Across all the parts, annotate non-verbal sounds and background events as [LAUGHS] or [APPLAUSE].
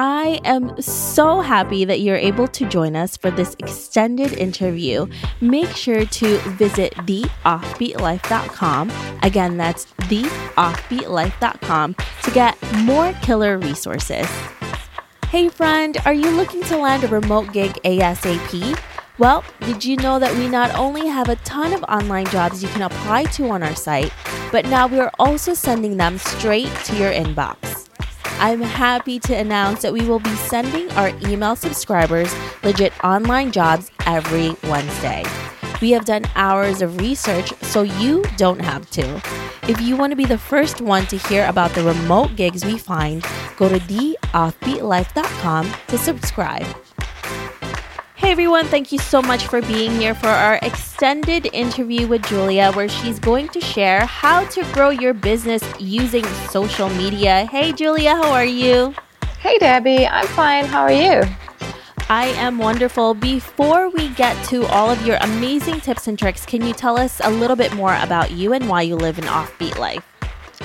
I am so happy that you're able to join us for this extended interview. Make sure to visit theoffbeatlife.com. Again, that's theoffbeatlife.com to get more killer resources. Hey, friend, are you looking to land a remote gig ASAP? Well, did you know that we not only have a ton of online jobs you can apply to on our site, but now we are also sending them straight to your inbox? I'm happy to announce that we will be sending our email subscribers legit online jobs every Wednesday. We have done hours of research so you don't have to. If you want to be the first one to hear about the remote gigs we find, go to theoffbeatlife.com to subscribe. Hey everyone, thank you so much for being here for our extended interview with Julia, where she's going to share how to grow your business using social media. Hey Julia, how are you? Hey Debbie, I'm fine. How are you? I am wonderful. Before we get to all of your amazing tips and tricks, can you tell us a little bit more about you and why you live an offbeat life?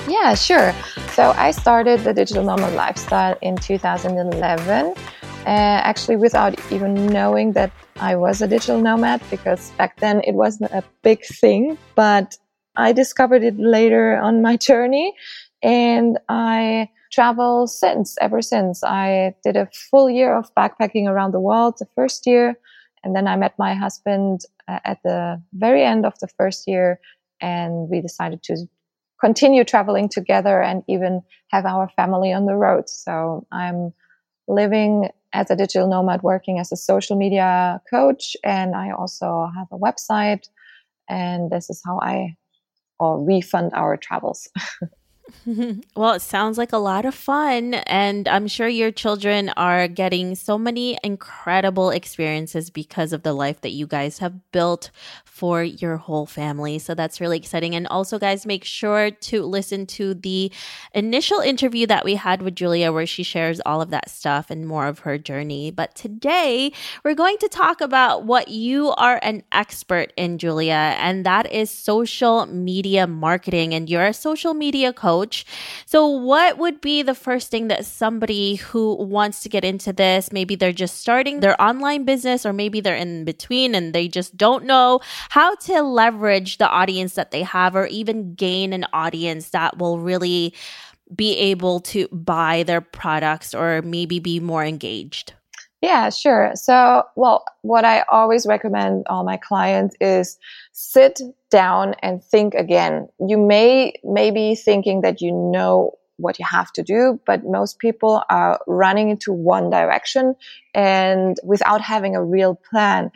Yeah, sure. So I started the digital nomad lifestyle in 2011 uh, actually without even knowing that I was a digital nomad because back then it wasn't a big thing. But I discovered it later on my [LAUGHS] journey and I travel since, ever since. I did a full year of backpacking around the world the first year. And then I met my husband uh, at the very end of the first year and we decided to continue traveling together and even have our family on the road. So I'm living as a digital nomad working as a social media coach and i also have a website and this is how i or we fund our travels [LAUGHS] [LAUGHS] well, it sounds like a lot of fun. And I'm sure your children are getting so many incredible experiences because of the life that you guys have built for your whole family. So that's really exciting. And also, guys, make sure to listen to the initial interview that we had with Julia, where she shares all of that stuff and more of her journey. But today, we're going to talk about what you are an expert in, Julia, and that is social media marketing. And you're a social media coach coach. So, what would be the first thing that somebody who wants to get into this, maybe they're just starting their online business, or maybe they're in between and they just don't know how to leverage the audience that they have, or even gain an audience that will really be able to buy their products or maybe be more engaged? Yeah, sure. So, well, what I always recommend all my clients is sit down and think again. You may, may be thinking that you know what you have to do, but most people are running into one direction and without having a real plan.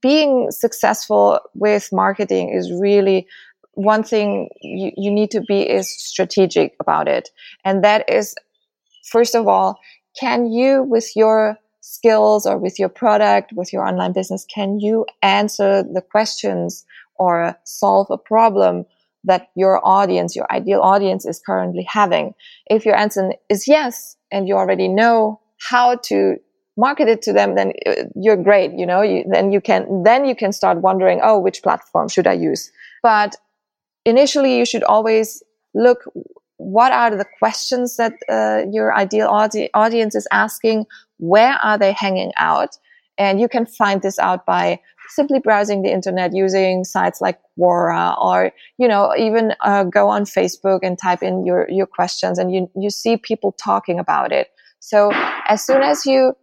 Being successful with marketing is really one thing you, you need to be is strategic about it. And that is, first of all, can you with your skills or with your product, with your online business, can you answer the questions or solve a problem that your audience, your ideal audience is currently having? If your answer is yes, and you already know how to market it to them, then uh, you're great. You know, you, then you can, then you can start wondering, oh, which platform should I use? But initially you should always look what are the questions that uh, your ideal audi- audience is asking where are they hanging out? And you can find this out by simply browsing the internet using sites like Quora or, you know, even uh, go on Facebook and type in your, your questions and you, you see people talking about it. So as soon as you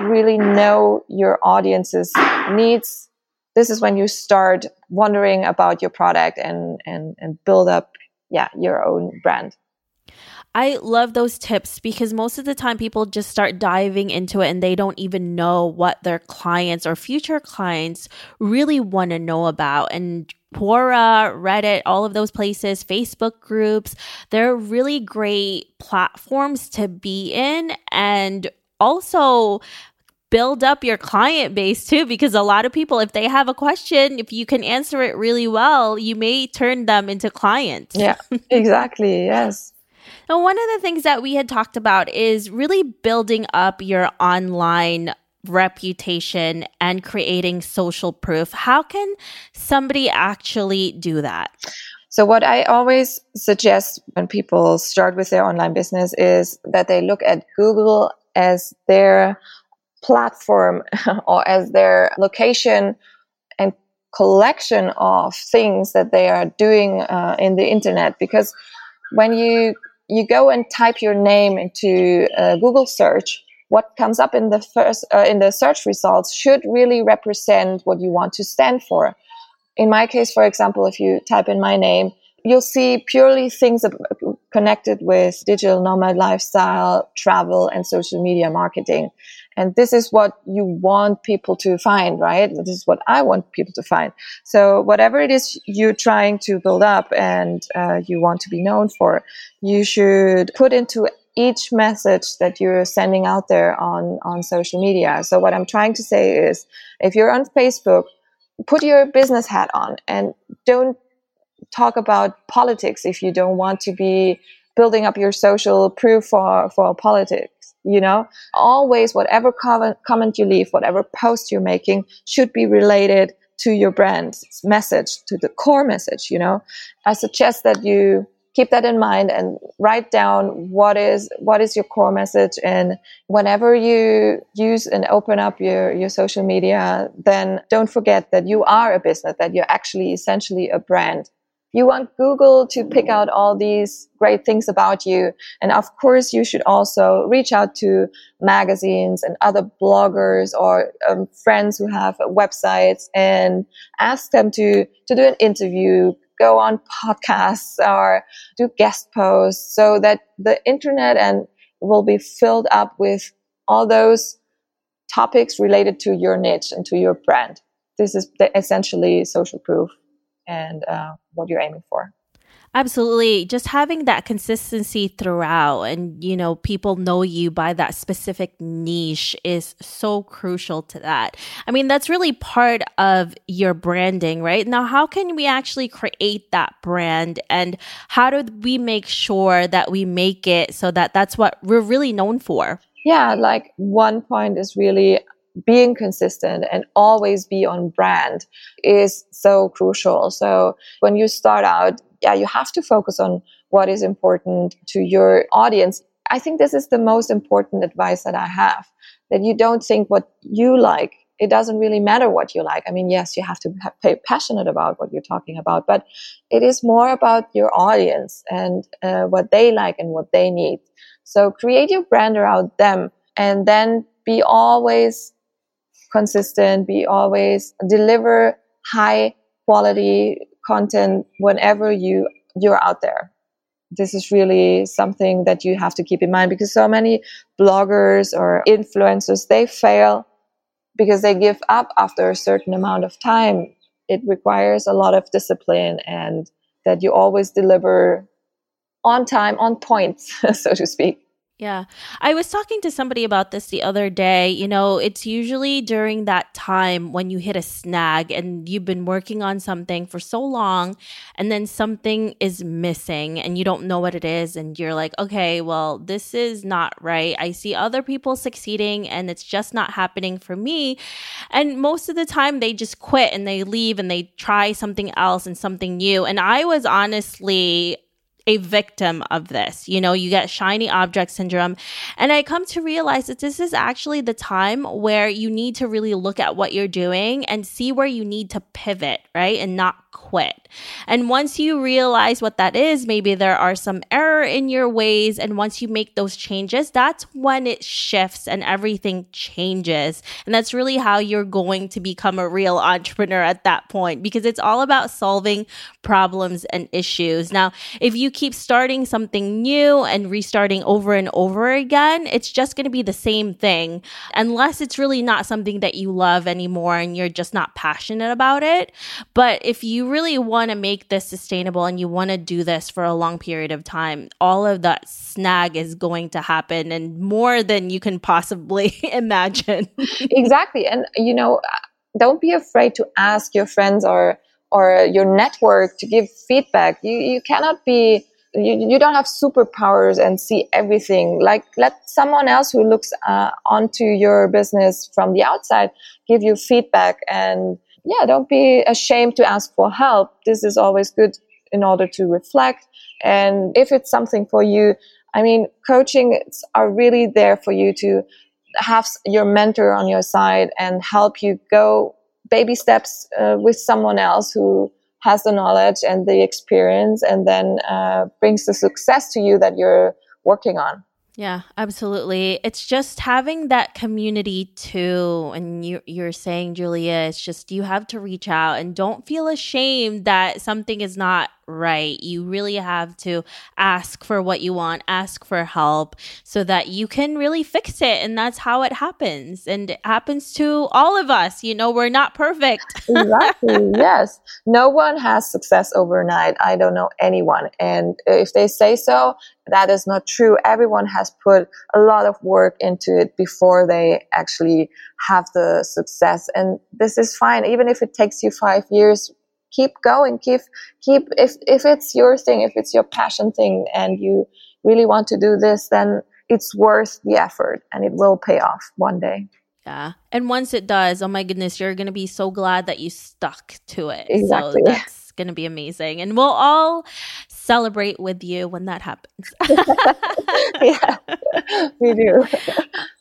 really know your audience's needs, this is when you start wondering about your product and, and, and build up, yeah, your own brand. I love those tips because most of the time people just start diving into it and they don't even know what their clients or future clients really want to know about. And Quora, Reddit, all of those places, Facebook groups, they're really great platforms to be in and also build up your client base too because a lot of people if they have a question if you can answer it really well you may turn them into clients yeah [LAUGHS] exactly yes now, one of the things that we had talked about is really building up your online reputation and creating social proof. How can somebody actually do that? So, what I always suggest when people start with their online business is that they look at Google as their platform [LAUGHS] or as their location and collection of things that they are doing uh, in the internet because when you you go and type your name into a Google search what comes up in the first uh, in the search results should really represent what you want to stand for in my case for example if you type in my name you'll see purely things connected with digital nomad lifestyle, travel, and social media marketing. And this is what you want people to find, right? This is what I want people to find. So whatever it is you're trying to build up and uh, you want to be known for, you should put into each message that you're sending out there on, on social media. So what I'm trying to say is if you're on Facebook, put your business hat on and don't talk about politics if you don't want to be building up your social proof for, for politics. You know, always whatever comment, comment you leave, whatever post you're making should be related to your brand's message, to the core message, you know. I suggest that you keep that in mind and write down what is what is your core message and whenever you use and open up your your social media then don't forget that you are a business that you're actually essentially a brand you want Google to pick out all these great things about you. And of course, you should also reach out to magazines and other bloggers or um, friends who have websites and ask them to, to do an interview, go on podcasts or do guest posts so that the internet and will be filled up with all those topics related to your niche and to your brand. This is essentially social proof and uh, what you're aiming for. Absolutely. Just having that consistency throughout and, you know, people know you by that specific niche is so crucial to that. I mean, that's really part of your branding, right? Now, how can we actually create that brand and how do we make sure that we make it so that that's what we're really known for? Yeah, like one point is really being consistent and always be on brand is so crucial. So when you start out, yeah, you have to focus on what is important to your audience. I think this is the most important advice that I have that you don't think what you like. It doesn't really matter what you like. I mean, yes, you have to be passionate about what you're talking about, but it is more about your audience and uh, what they like and what they need. So create your brand around them and then be always consistent, be always deliver high quality content whenever you you're out there. This is really something that you have to keep in mind because so many bloggers or influencers they fail because they give up after a certain amount of time. It requires a lot of discipline and that you always deliver on time, on point, [LAUGHS] so to speak. Yeah. I was talking to somebody about this the other day. You know, it's usually during that time when you hit a snag and you've been working on something for so long and then something is missing and you don't know what it is. And you're like, okay, well, this is not right. I see other people succeeding and it's just not happening for me. And most of the time they just quit and they leave and they try something else and something new. And I was honestly a victim of this. You know, you get shiny object syndrome. And I come to realize that this is actually the time where you need to really look at what you're doing and see where you need to pivot, right? And not quit. And once you realize what that is, maybe there are some error in your ways. And once you make those changes, that's when it shifts and everything changes. And that's really how you're going to become a real entrepreneur at that point because it's all about solving problems and issues. Now, if you keep starting something new and restarting over and over again, it's just going to be the same thing unless it's really not something that you love anymore and you're just not passionate about it. But if you you really want to make this sustainable and you want to do this for a long period of time, all of that snag is going to happen and more than you can possibly [LAUGHS] imagine. exactly. And, you know, don't be afraid to ask your friends or or your network to give feedback. You you cannot be you, you don't have superpowers and see everything. Like let someone else who looks uh, onto your business from the outside give you feedback and yeah, don't be ashamed to ask for help. This is always good in order to reflect. And if it's something for you, I mean, coaching are really there for you to have your mentor on your side and help you go baby steps uh, with someone else who has the knowledge and the experience and then uh, brings the success to you that you're working on. Yeah, absolutely. It's just having that community too. And you, you're saying, Julia, it's just you have to reach out and don't feel ashamed that something is not right. You really have to ask for what you want, ask for help so that you can really fix it. And that's how it happens. And it happens to all of us. You know, we're not perfect. [LAUGHS] exactly. Yes. No one has success overnight. I don't know anyone. And if they say so, that is not true. Everyone has put a lot of work into it before they actually have the success. And this is fine. Even if it takes you five years, keep going keep keep if if it's your thing if it's your passion thing and you really want to do this then it's worth the effort and it will pay off one day. Yeah. And once it does oh my goodness you're gonna be so glad that you stuck to it. Exactly. So that's gonna be amazing. And we'll all celebrate with you when that happens. [LAUGHS] Yeah. [LAUGHS] We do [LAUGHS]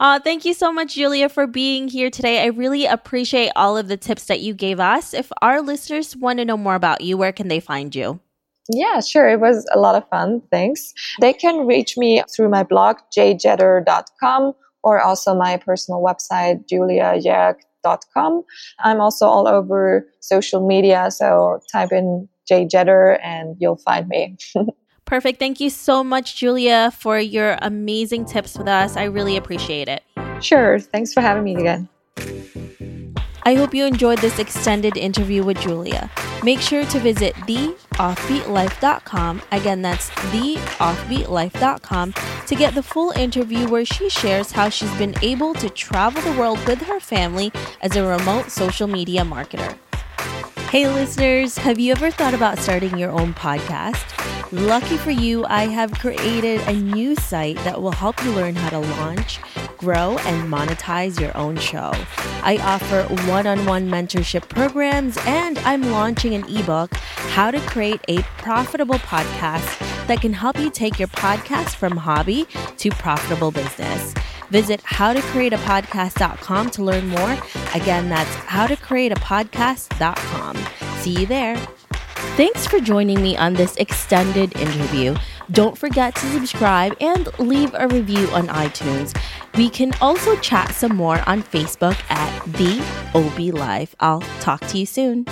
uh, thank you so much, Julia, for being here today. I really appreciate all of the tips that you gave us. If our listeners want to know more about you, where can they find you? Yeah, sure. It was a lot of fun. Thanks. They can reach me through my blog, jjetter.com, or also my personal website, juliajerk.com. I'm also all over social media, so type in jjetter and you'll find me. [LAUGHS] Perfect. Thank you so much, Julia, for your amazing tips with us. I really appreciate it. Sure. Thanks for having me again. I hope you enjoyed this extended interview with Julia. Make sure to visit theoffbeatlife.com. Again, that's theoffbeatlife.com to get the full interview where she shares how she's been able to travel the world with her family as a remote social media marketer. Hey, listeners, have you ever thought about starting your own podcast? Lucky for you, I have created a new site that will help you learn how to launch, grow, and monetize your own show. I offer one on one mentorship programs, and I'm launching an ebook, How to Create a Profitable Podcast, that can help you take your podcast from hobby to profitable business. Visit howtocreateapodcast.com to learn more. Again, that's howtocreateapodcast.com. See you there. Thanks for joining me on this extended interview. Don't forget to subscribe and leave a review on iTunes. We can also chat some more on Facebook at The OB Life. I'll talk to you soon.